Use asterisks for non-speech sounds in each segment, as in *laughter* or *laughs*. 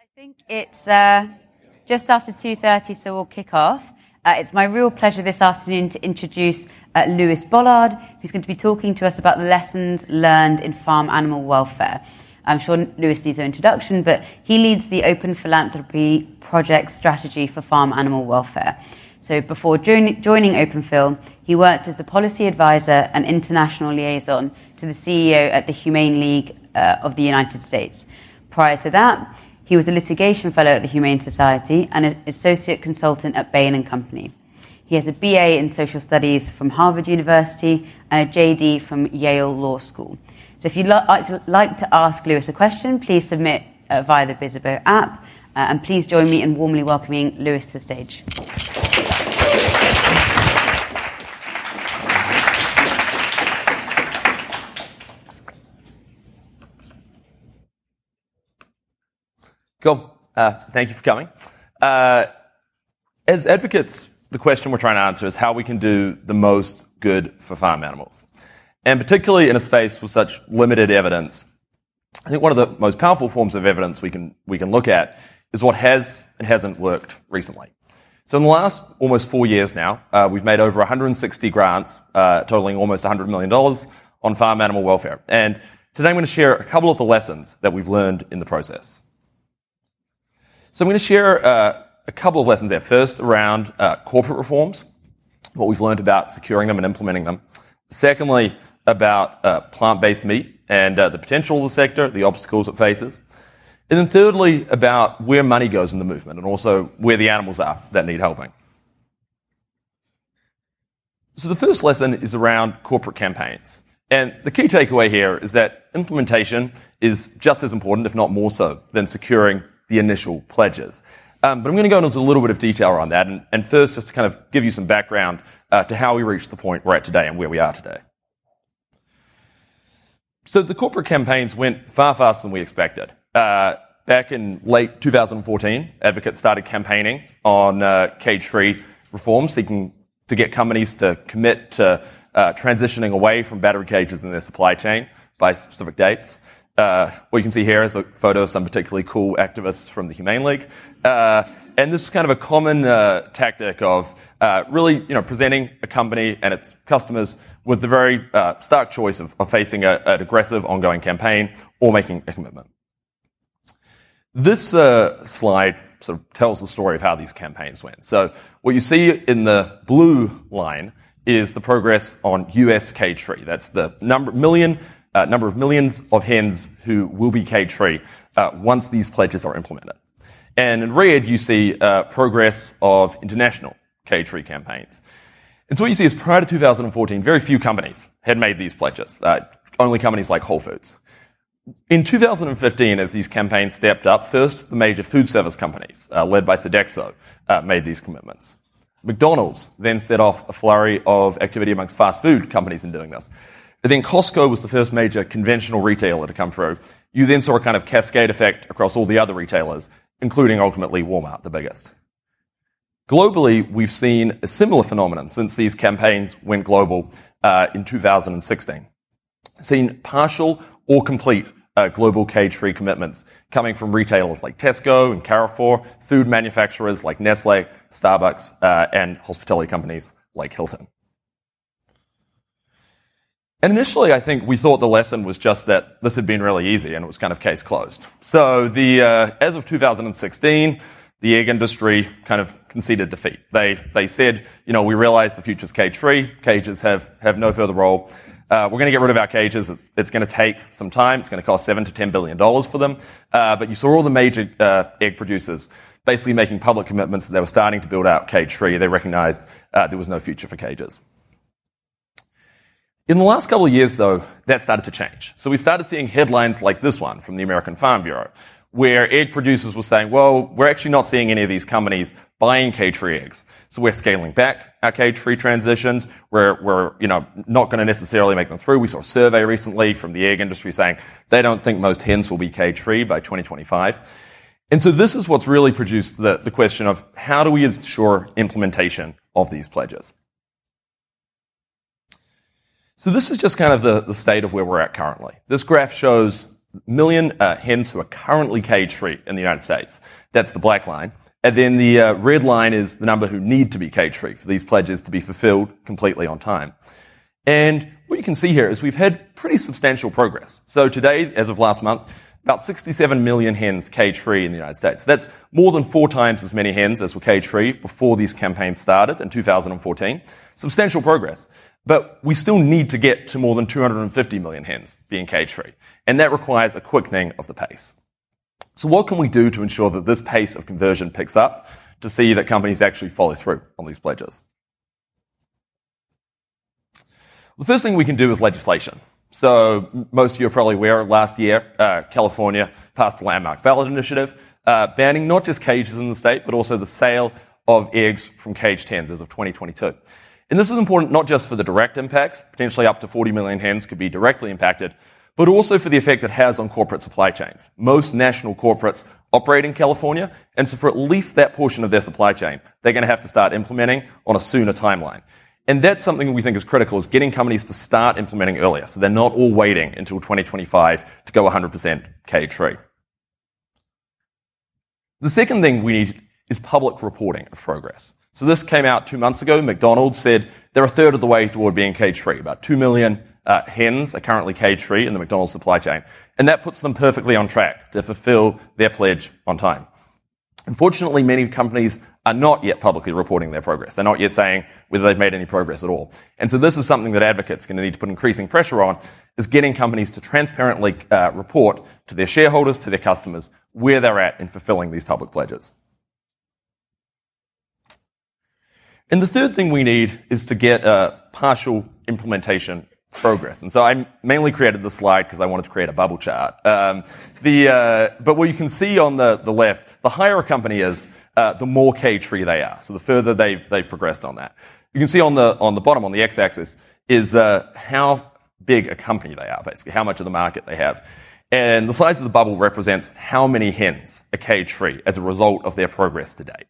I think it's uh, just after 2.30, so we'll kick off. Uh, it's my real pleasure this afternoon to introduce uh, Lewis Bollard, who's going to be talking to us about the lessons learned in farm animal welfare. I'm sure Lewis needs no introduction, but he leads the Open Philanthropy Project strategy for farm animal welfare. So before joining, joining OpenPhil, he worked as the policy advisor and international liaison to the CEO at the Humane League uh, of the United States. Prior to that, he was a litigation fellow at the Humane Society and an associate consultant at Bain and Company. He has a BA in social studies from Harvard University and a JD from Yale Law School. So if you'd like to ask Lewis a question, please submit uh, via the Bizzabo app. Uh, and please join me in warmly welcoming Lewis to the stage. Cool. Uh, thank you for coming. Uh, as advocates, the question we're trying to answer is how we can do the most good for farm animals. And particularly in a space with such limited evidence, I think one of the most powerful forms of evidence we can, we can look at is what has and hasn't worked recently. So in the last almost four years now, uh, we've made over 160 grants, uh, totaling almost $100 million on farm animal welfare. And today I'm going to share a couple of the lessons that we've learned in the process. So I'm going to share uh, a couple of lessons there. First, around uh, corporate reforms, what we've learned about securing them and implementing them. Secondly, about uh, plant-based meat and uh, the potential of the sector, the obstacles it faces. And then thirdly, about where money goes in the movement and also where the animals are that need helping. So the first lesson is around corporate campaigns. And the key takeaway here is that implementation is just as important, if not more so, than securing the initial pledges. Um, but I'm going to go into a little bit of detail on that. And, and first, just to kind of give you some background uh, to how we reached the point we're at today and where we are today. So the corporate campaigns went far faster than we expected. Uh, back in late 2014, advocates started campaigning on uh, cage-free reforms, seeking to get companies to commit to uh, transitioning away from battery cages in their supply chain by specific dates. Uh, what you can see here is a photo of some particularly cool activists from the Humane League. Uh, and this is kind of a common uh, tactic of uh, really, you know, presenting a company and its customers with the very uh, stark choice of, of facing a, an aggressive ongoing campaign or making a commitment. This slide sort of tells the story of how these campaigns went. So what you see in the blue line is the progress on US free. That's the number million uh, number of millions of hens who will be cage-free uh, once these pledges are implemented. And in red, you see uh, progress of international cage-free campaigns. And so what you see is prior to 2014, very few companies had made these pledges, uh, only companies like Whole Foods. In 2015, as these campaigns stepped up, first the major food service companies, uh, led by Sodexo, uh, made these commitments. McDonald's then set off a flurry of activity amongst fast food companies in doing this. But then Costco was the first major conventional retailer to come through. You then saw a kind of cascade effect across all the other retailers, including ultimately Walmart, the biggest. Globally, we've seen a similar phenomenon since these campaigns went global uh, in 2016. Seen partial or complete uh, global cage-free commitments coming from retailers like Tesco and Carrefour, food manufacturers like Nestle, Starbucks, uh, and hospitality companies like Hilton. And initially, I think we thought the lesson was just that this had been really easy and it was kind of case closed. So the, uh, as of 2016, the egg industry kind of conceded defeat. They, they said, you know, we realize the future's cage free. Cages have, have no further role. Uh, we're going to get rid of our cages. It's, it's going to take some time. It's going to cost seven to ten billion dollars for them. Uh, but you saw all the major uh, egg producers basically making public commitments that they were starting to build out cage free. They recognized uh, there was no future for cages. In the last couple of years, though, that started to change. So we started seeing headlines like this one from the American Farm Bureau, where egg producers were saying, well, we're actually not seeing any of these companies buying cage-free eggs. So we're scaling back our cage-free transitions. We're, we're, you know, not going to necessarily make them through. We saw a survey recently from the egg industry saying they don't think most hens will be cage-free by 2025. And so this is what's really produced the, the question of how do we ensure implementation of these pledges? So this is just kind of the, the state of where we're at currently. This graph shows million uh, hens who are currently cage-free in the United States. That's the black line. And then the uh, red line is the number who need to be cage-free for these pledges to be fulfilled completely on time. And what you can see here is we've had pretty substantial progress. So today, as of last month, about 67 million hens cage-free in the United States. That's more than four times as many hens as were cage-free before these campaigns started in 2014. Substantial progress. But we still need to get to more than 250 million hens being cage-free. And that requires a quickening of the pace. So what can we do to ensure that this pace of conversion picks up to see that companies actually follow through on these pledges? The first thing we can do is legislation. So most of you are probably aware last year, uh, California passed a landmark ballot initiative uh, banning not just cages in the state, but also the sale of eggs from caged hens as of 2022. And this is important not just for the direct impacts, potentially up to 40 million hens could be directly impacted, but also for the effect it has on corporate supply chains. Most national corporates operate in California, and so for at least that portion of their supply chain, they're going to have to start implementing on a sooner timeline. And that's something we think is critical is getting companies to start implementing earlier. So they're not all waiting until 2025 to go 100% cage-free. The second thing we need is public reporting of progress. So this came out two months ago. McDonald's said they're a third of the way toward being cage-free. About 2 million uh, hens are currently cage-free in the McDonald's supply chain. And that puts them perfectly on track to fulfill their pledge on time. Unfortunately, many companies are not yet publicly reporting their progress. They're not yet saying whether they've made any progress at all. And so this is something that advocates are going to need to put increasing pressure on, is getting companies to transparently uh, report to their shareholders, to their customers, where they're at in fulfilling these public pledges. And the third thing we need is to get a partial implementation progress. And so I mainly created this slide because I wanted to create a bubble chart. Um, the, uh, but what you can see on the, the left, the higher a company is, uh, the more cage-free they are. So the further they've, they've progressed on that. You can see on the, on the bottom, on the x-axis, is uh, how big a company they are, basically, how much of the market they have. And the size of the bubble represents how many hens are cage-free as a result of their progress to date.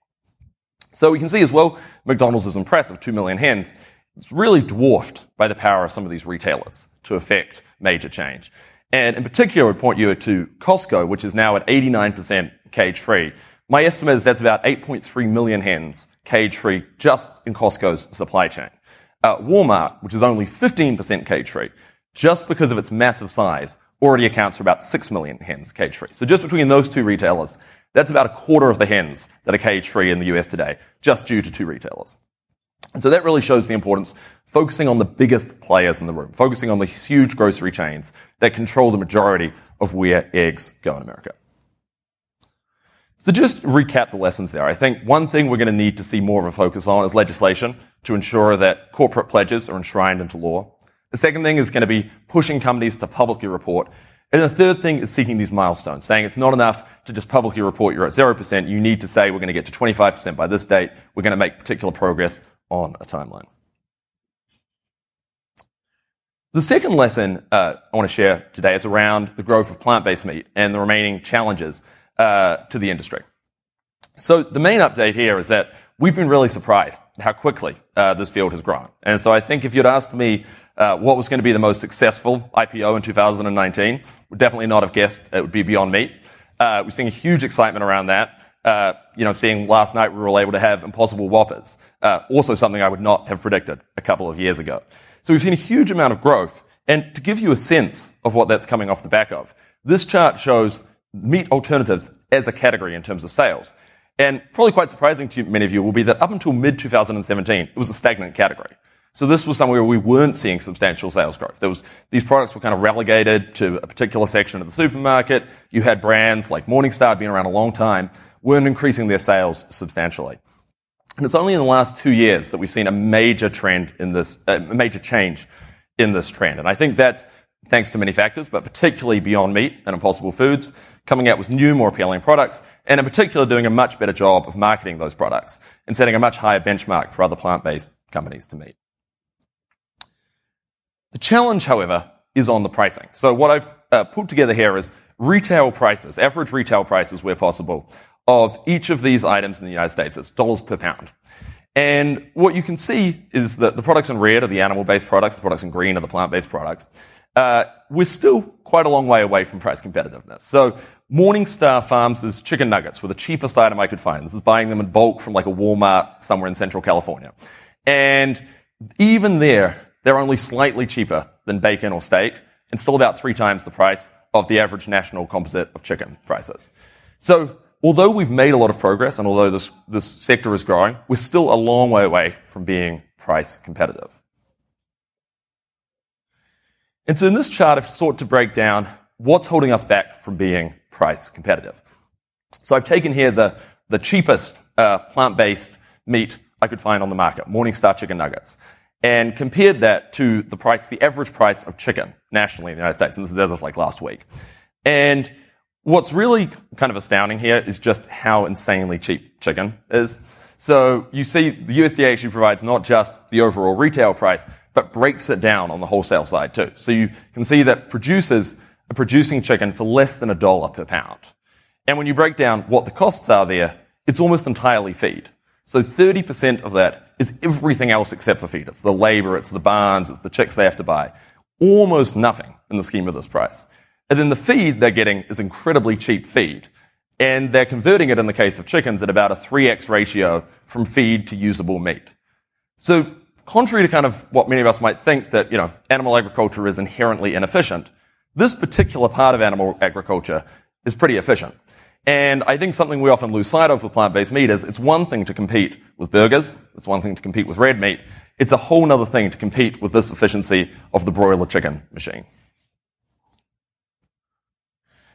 So we can see as well, McDonald's is impressive, 2 million hens. It's really dwarfed by the power of some of these retailers to affect major change. And in particular, I would point you to Costco, which is now at 89% cage free. My estimate is that's about 8.3 million hens cage free just in Costco's supply chain. Uh, Walmart, which is only 15% cage free, just because of its massive size, already accounts for about 6 million hens cage free. So just between those two retailers, that's about a quarter of the hens that are cage free in the US today, just due to two retailers. And so that really shows the importance focusing on the biggest players in the room, focusing on the huge grocery chains that control the majority of where eggs go in America. So just recap the lessons there. I think one thing we're going to need to see more of a focus on is legislation to ensure that corporate pledges are enshrined into law. The second thing is going to be pushing companies to publicly report. And the third thing is seeking these milestones, saying it's not enough to just publicly report you're at 0%. You need to say we're going to get to 25% by this date. We're going to make particular progress on a timeline. The second lesson uh, I want to share today is around the growth of plant-based meat and the remaining challenges uh, to the industry. So the main update here is that we've been really surprised how quickly uh, this field has grown. And so I think if you'd asked me uh, what was going to be the most successful IPO in 2019, would definitely not have guessed it would be Beyond Meat. Uh, we're seeing a huge excitement around that. Uh, you know, seeing last night we were able to have Impossible Whoppers, uh, also something I would not have predicted a couple of years ago. So we've seen a huge amount of growth. And to give you a sense of what that's coming off the back of, this chart shows meat alternatives as a category in terms of sales. And probably quite surprising to many of you will be that up until mid 2017, it was a stagnant category. So this was somewhere where we weren't seeing substantial sales growth. There was, these products were kind of relegated to a particular section of the supermarket. You had brands like Morningstar being around a long time, weren't increasing their sales substantially. And it's only in the last two years that we've seen a major trend in this, a major change in this trend. And I think that's thanks to many factors, but particularly Beyond Meat and Impossible Foods coming out with new, more appealing products, and in particular doing a much better job of marketing those products and setting a much higher benchmark for other plant-based companies to meet. The challenge, however, is on the pricing. So what I've uh, put together here is retail prices, average retail prices where possible, of each of these items in the United States. It's dollars per pound. And what you can see is that the products in red are the animal-based products, the products in green are the plant-based products. uh, we're still quite a long way away from price competitiveness. So Morningstar Farms' chicken nuggets were the cheapest item I could find. This is buying them in bulk from like a Walmart somewhere in central California. And even there, they're only slightly cheaper than bacon or steak and still about three times the price of the average national composite of chicken prices. So although we've made a lot of progress and although this, this sector is growing, we're still a long way away from being price competitive. And so in this chart, I've sought to break down what's holding us back from being price competitive. So I've taken here the, the cheapest uh, plant-based meat I could find on the market, Morningstar chicken nuggets, and compared that to the price, the average price of chicken nationally in the United States. And this is as of like last week. And what's really kind of astounding here is just how insanely cheap chicken is. So you see the USDA actually provides not just the overall retail price, but breaks it down on the wholesale side too. So you can see that producers are producing chicken for less than a dollar per pound. And when you break down what the costs are there, it's almost entirely feed. So 30% of that is everything else except for feed. It's the labor, it's the barns, it's the chicks they have to buy. Almost nothing in the scheme of this price. And then the feed they're getting is incredibly cheap feed. And they're converting it in the case of chickens at about a 3x ratio from feed to usable meat. So contrary to kind of what many of us might think that, you know, animal agriculture is inherently inefficient, this particular part of animal agriculture is pretty efficient. And I think something we often lose sight of with plant-based meat is it's one thing to compete with burgers. It's one thing to compete with red meat. It's a whole other thing to compete with this efficiency of the broiler chicken machine.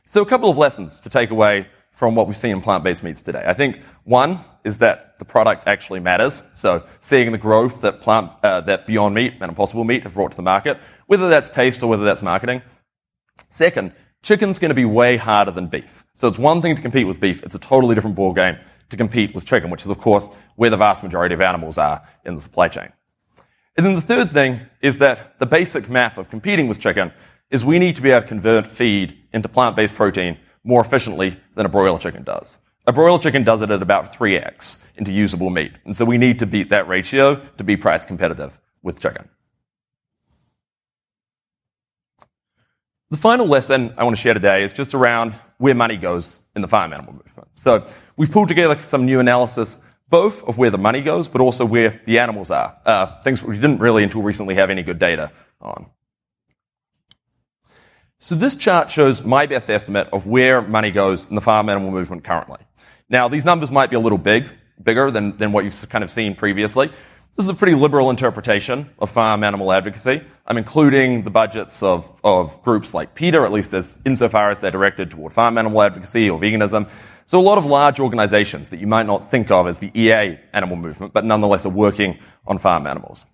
So a couple of lessons to take away from what we see in plant-based meats today. I think one is that the product actually matters. So seeing the growth that plant, uh, that Beyond Meat and Impossible Meat have brought to the market, whether that's taste or whether that's marketing. Second, chicken's going to be way harder than beef. So it's one thing to compete with beef. It's a totally different ballgame to compete with chicken, which is of course where the vast majority of animals are in the supply chain. And then the third thing is that the basic math of competing with chicken is we need to be able to convert feed into plant-based protein more efficiently than a broiler chicken does. A broiler chicken does it at about 3x into usable meat. And so we need to beat that ratio to be price competitive with chicken. The final lesson I want to share today is just around where money goes in the farm animal movement. So we've pulled together some new analysis, both of where the money goes, but also where the animals are. Uh, things we didn't really until recently have any good data on. So this chart shows my best estimate of where money goes in the farm animal movement currently. Now, these numbers might be a little big, bigger than, than what you've kind of seen previously. This is a pretty liberal interpretation of farm animal advocacy. I'm including the budgets of, of groups like PETA, at least as insofar as they're directed toward farm animal advocacy or veganism. So a lot of large organizations that you might not think of as the EA animal movement, but nonetheless are working on farm animals.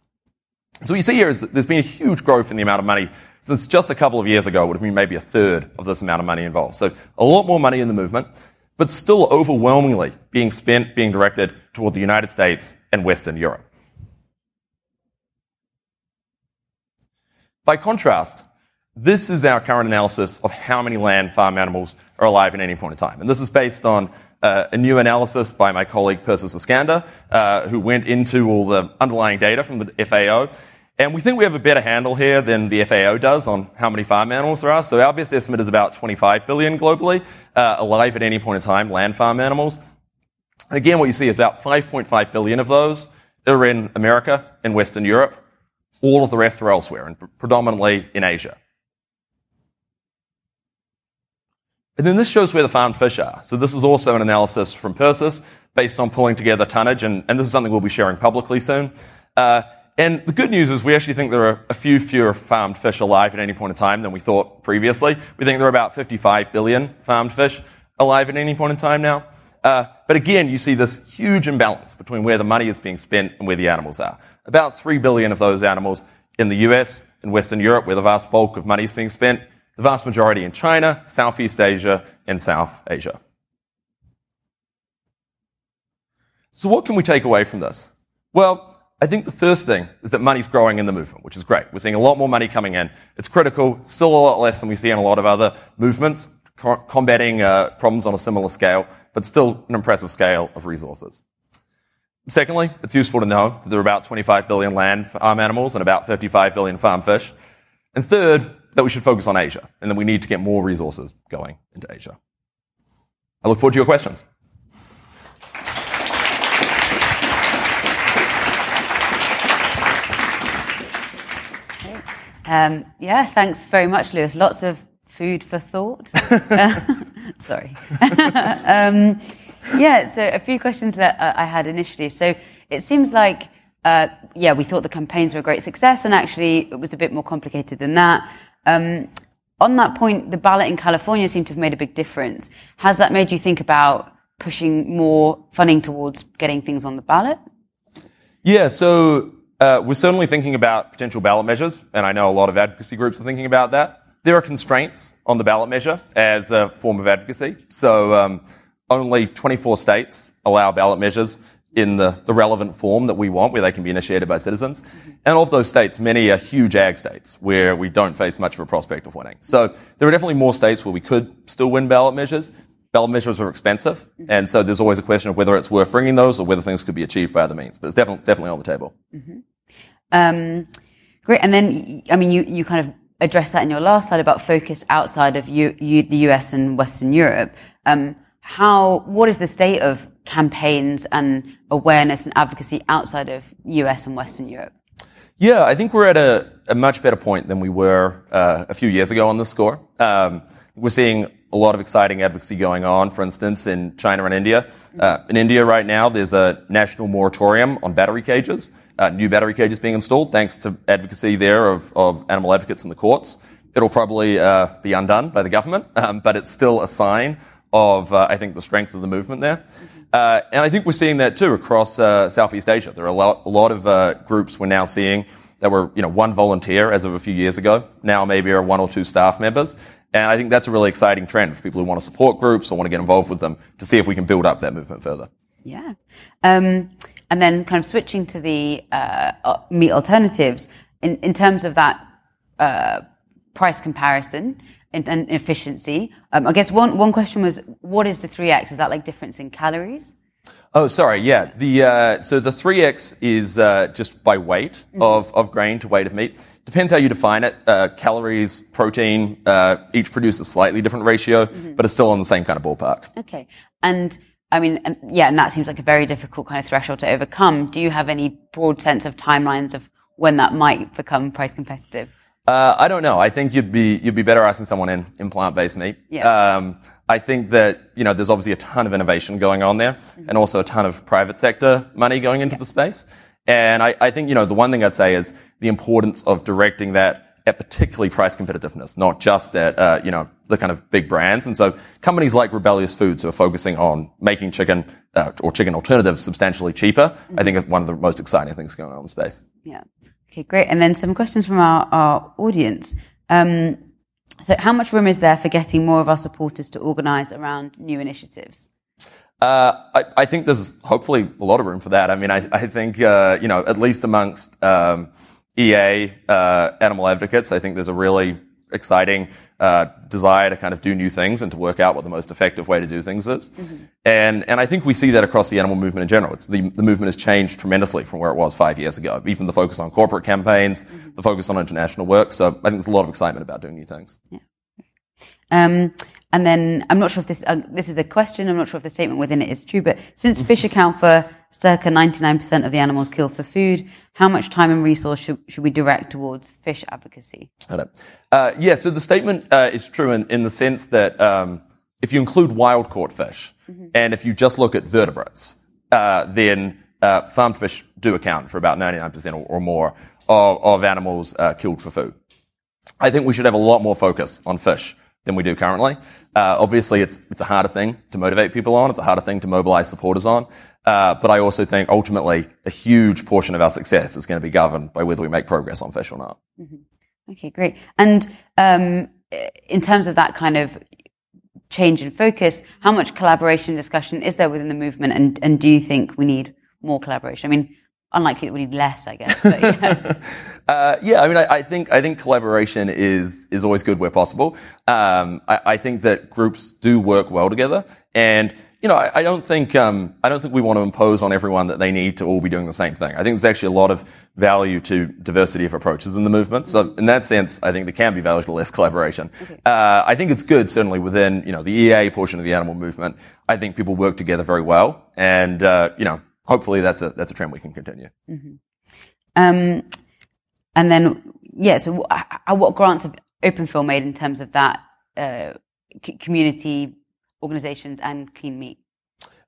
So what you see here is that there's been a huge growth in the amount of money since just a couple of years ago would have been maybe a third of this amount of money involved. So a lot more money in the movement, but still overwhelmingly being spent, being directed toward the United States and Western Europe. By contrast, this is our current analysis of how many land farm animals are alive at any point in time. And this is based on uh, a new analysis by my colleague Persis Eskander, uh, who went into all the underlying data from the FAO. And we think we have a better handle here than the FAO does on how many farm animals there are. So our best estimate is about 25 billion globally, uh, alive at any point in time, land farm animals. Again, what you see is about 5.5 billion of those are in America and Western Europe. All of the rest are elsewhere, and predominantly in Asia. And then this shows where the farmed fish are. So this is also an analysis from Persis based on pulling together tonnage, and, and this is something we'll be sharing publicly soon. Uh, and the good news is we actually think there are a few fewer farmed fish alive at any point in time than we thought previously. We think there are about 55 billion farmed fish alive at any point in time now. Uh, but again, you see this huge imbalance between where the money is being spent and where the animals are. About 3 billion of those animals in the US and Western Europe, where the vast bulk of money is being spent. The vast majority in China, Southeast Asia, and South Asia. So what can we take away from this? Well, I think the first thing is that money's growing in the movement, which is great. We're seeing a lot more money coming in. It's critical, still a lot less than we see in a lot of other movements, combating uh, problems on a similar scale, but still an impressive scale of resources. Secondly, it's useful to know that there are about 25 billion land farm animals and about 55 billion farm fish. And third, that we should focus on Asia and that we need to get more resources going into Asia. I look forward to your questions. Um, yeah, thanks very much, Lewis. Lots of food for thought. *laughs* *laughs* Sorry. *laughs* um, yeah, so a few questions that uh, I had initially. So it seems like, uh, yeah, we thought the campaigns were a great success, and actually it was a bit more complicated than that. Um, on that point, the ballot in California seemed to have made a big difference. Has that made you think about pushing more funding towards getting things on the ballot? Yeah, so uh, we're certainly thinking about potential ballot measures, and I know a lot of advocacy groups are thinking about that. There are constraints on the ballot measure as a form of advocacy. So um, only 24 states allow ballot measures in the, the relevant form that we want, where they can be initiated by citizens. And of those states, many are huge ag states where we don't face much of a prospect of winning. So there are definitely more states where we could still win ballot measures. Ballot measures are expensive, and so there's always a question of whether it's worth bringing those or whether things could be achieved by other means. But it's definitely definitely on the table. Mm-hmm. Um, great, and then I mean, you you kind of addressed that in your last slide about focus outside of U, U, the US and Western Europe. Um, how what is the state of campaigns and awareness and advocacy outside of US and Western Europe? Yeah, I think we're at a, a much better point than we were uh, a few years ago on this score. Um, we're seeing a lot of exciting advocacy going on, for instance, in China and India. Uh, in India right now, there's a national moratorium on battery cages, uh, new battery cages being installed, thanks to advocacy there of, of animal advocates in the courts. It'll probably uh, be undone by the government, *laughs* um, but it's still a sign of, uh, I think, the strength of the movement there. Uh, and I think we're seeing that too across uh, Southeast Asia. There are a lot, a lot of uh, groups we're now seeing that were, you know, one volunteer as of a few years ago. Now maybe are one or two staff members. And I think that's a really exciting trend for people who want to support groups or want to get involved with them to see if we can build up that movement further. Yeah. Um, and then kind of switching to the uh, meat alternatives in, in terms of that uh, price comparison and, and efficiency. Um, I guess one, one question was, what is the 3X? Is that like difference in calories? Oh, sorry. Yeah. The, uh, so the 3X is, uh, just by weight mm-hmm. of, of grain to weight of meat. Depends how you define it. Uh, calories, protein, uh, each produce a slightly different ratio, mm-hmm. but it's still on the same kind of ballpark. Okay. And, I mean, yeah, and that seems like a very difficult kind of threshold to overcome. Do you have any broad sense of timelines of when that might become price competitive? Uh, I don't know. I think you'd be you'd be better asking someone in, in plant-based meat. Yeah. Um, I think that you know there's obviously a ton of innovation going on there, mm-hmm. and also a ton of private sector money going into yeah. the space. And I, I think you know the one thing I'd say is the importance of directing that at particularly price competitiveness, not just at uh, you know the kind of big brands. And so companies like Rebellyous Foods who are focusing on making chicken uh, or chicken alternatives substantially cheaper, mm-hmm. I think is one of the most exciting things going on in the space. Yeah. Okay, great. And then some questions from our, our audience. Um, so, how much room is there for getting more of our supporters to organise around new initiatives? Uh, I, I, think there's hopefully a lot of room for that. I mean, I, I think uh, you know at least amongst um, EA uh, animal advocates, I think there's a really exciting uh, desire to kind of do new things and to work out what the most effective way to do things is. Mm-hmm. And, and I think we see that across the animal movement in general. The, the, movement has changed tremendously from where it was five years ago. Even the focus on corporate campaigns, mm-hmm. the focus on international work. So I think there's a lot of excitement about doing new things. Yeah. Um, and then I'm not sure if this uh, this is the question. I'm not sure if the statement within it is true. But since fish account for circa 99% of the animals killed for food, how much time and resource should, should we direct towards fish advocacy? Uh, yeah. So the statement uh, is true in, in the sense that um, if you include wild caught fish mm-hmm. and if you just look at vertebrates, uh, then uh, farmed fish do account for about 99% or, or more of, of animals uh, killed for food. I think we should have a lot more focus on fish than we do currently. Uh, obviously, it's it's a harder thing to motivate people on. It's a harder thing to mobilize supporters on. Uh, but I also think ultimately a huge portion of our success is going to be governed by whether we make progress on fish or not. Mm-hmm. Okay, great. And um, in terms of that kind of change in focus, how much collaboration discussion is there within the movement? And and do you think we need more collaboration? I mean, unlikely that we need less, I guess. But, yeah. *laughs* uh, yeah, I mean, I, I, think I think collaboration is is always good where possible. Um, I, I, think that groups do work well together, and you know, I, I don't think um, I don't think we want to impose on everyone that they need to all be doing the same thing. I think there's actually a lot of value to diversity of approaches in the movement. So in that sense, I think there can be value to less collaboration. Okay. Uh, I think it's good, certainly within you know the EA portion of the animal movement. I think people work together very well, and uh, you know, hopefully that's a that's a trend we can continue. Mm-hmm. Um, and then yeah, so uh, what grants have OpenPhil made in terms of that uh, c- community organizations and clean meat?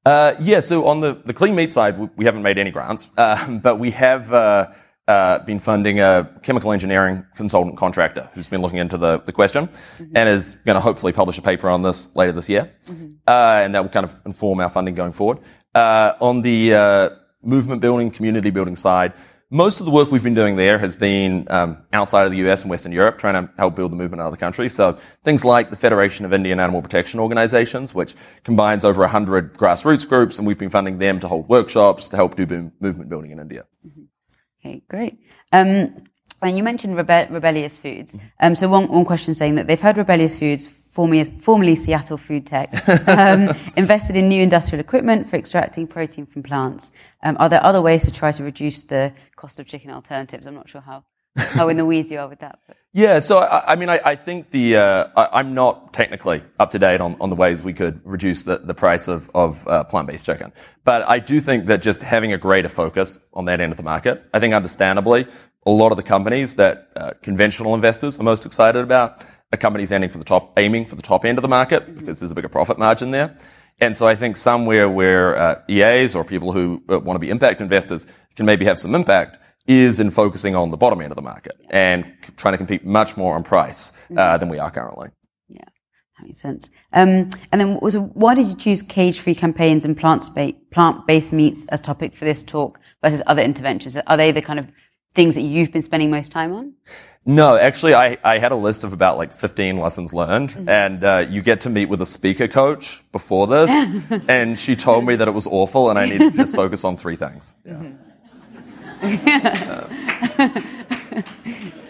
Uh, yeah, so on the, the clean meat side, we haven't made any grants, uh, *laughs* but we have uh, uh, been funding a chemical engineering consultant contractor who's been looking into the, the question mm-hmm. and is going to hopefully publish a paper on this later this year. Mm-hmm. Uh, and that will kind of inform our funding going forward. Uh, on the movement building, community building side, most of the work we've been doing there has been um, outside of the US and Western Europe, trying to help build the movement in other countries. So things like the Federation of Indian Animal Protection Organizations, which combines over 100 grassroots groups, and we've been funding them to hold workshops to help do movement building in India. Mm-hmm. Okay, great. Um, and you mentioned Rebe- Rebellyous Foods. Mm-hmm. Um, so one, one question saying that they've heard Rebellyous Foods formerly, formerly Seattle Food Tech, um, *laughs* invested in new industrial equipment for extracting protein from plants. Um, are there other ways to try to reduce the cost of chicken alternatives? I'm not sure how, how in the weeds you are with that. But. *laughs* Yeah, so I, I mean, I, I, think the uh, I, am not technically up to date on, on the ways we could reduce the, the price of, of uh, plant-based chicken, but I do think that just having a greater focus on that end of the market, I think understandably, a lot of the companies that uh, conventional investors are most excited about a company's aiming for the top, aiming for the top end of the market mm-hmm. because there's a bigger profit margin there. And so I think somewhere where uh, EAs or people who uh, want to be impact investors can maybe have some impact is in focusing on the bottom end of the market and c- trying to compete much more on price uh, mm-hmm. than we are currently. Yeah, that makes sense. Um, and then was, why did you choose cage-free campaigns and plant-based meats as topic for this talk versus other interventions? Are they the kind of things that you've been spending most time on? No, actually, I, I had a list of about like 15 lessons learned, mm-hmm. and uh, you get to meet with a speaker coach before this, *laughs* and she told me that it was awful, and I needed to just focus on three things. *laughs* Yeah. Mm-hmm.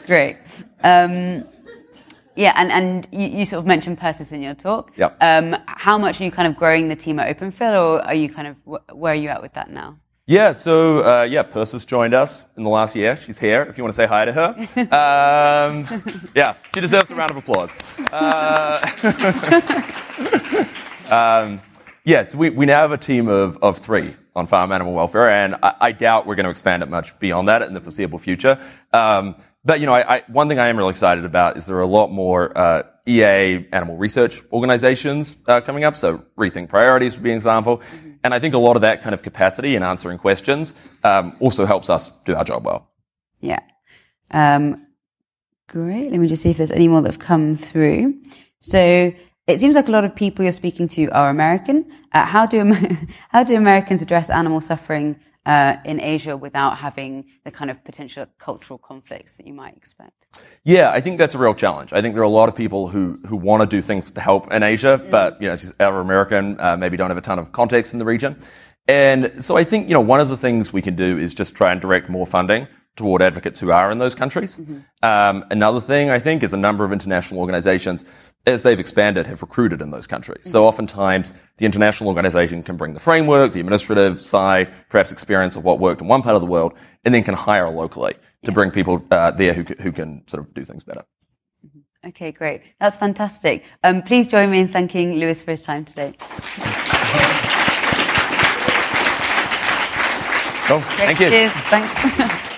*laughs* Great. Um, yeah, and, and you, you, sort of mentioned Persis in your talk. Yep. Um, how much are you kind of growing the team at OpenPhil, or are you kind of where are you at with that now? Yeah, so uh, yeah, Persis joined us in the last year. She's here. If you want to say hi to her, *laughs* um, yeah, she deserves a round of applause. Uh, *laughs* um, yes, yeah, so we, we now have a team of, of three on farm animal welfare, and I, I, doubt we're going to expand it much beyond that in the foreseeable future. Um, but you know, I, I, one thing I am really excited about is there are a lot more uh, EA animal research organizations uh, coming up. So Rethink Priorities would be an example. Mm-hmm. And I think a lot of that kind of capacity in answering questions um, also helps us do our job well. Yeah. Um, great. Let me just see if there's any more that have come through. So it seems like a lot of people you're speaking to are American. Uh, how do *laughs* how do Americans address animal suffering uh, in Asia without having the kind of potential cultural conflicts that you might expect? Yeah, I think that's a real challenge. I think there are a lot of people who, who want to do things to help in Asia, mm. but, you know, are American, uh, maybe don't have a ton of context in the region. And so I think, you know, one of the things we can do is just try and direct more funding toward advocates who are in those countries. Mm-hmm. Um, another thing I think is a number of international organizations as they've expanded, have recruited in those countries. So oftentimes, the international organization can bring the framework, the administrative side, perhaps experience of what worked in one part of the world, and then can hire locally to bring people uh, there who, who can sort of do things better. Mm-hmm. Okay, great. That's fantastic. Um, please join me in thanking Lewis for his time today. Oh, thank you. Cheers. Thanks. *laughs*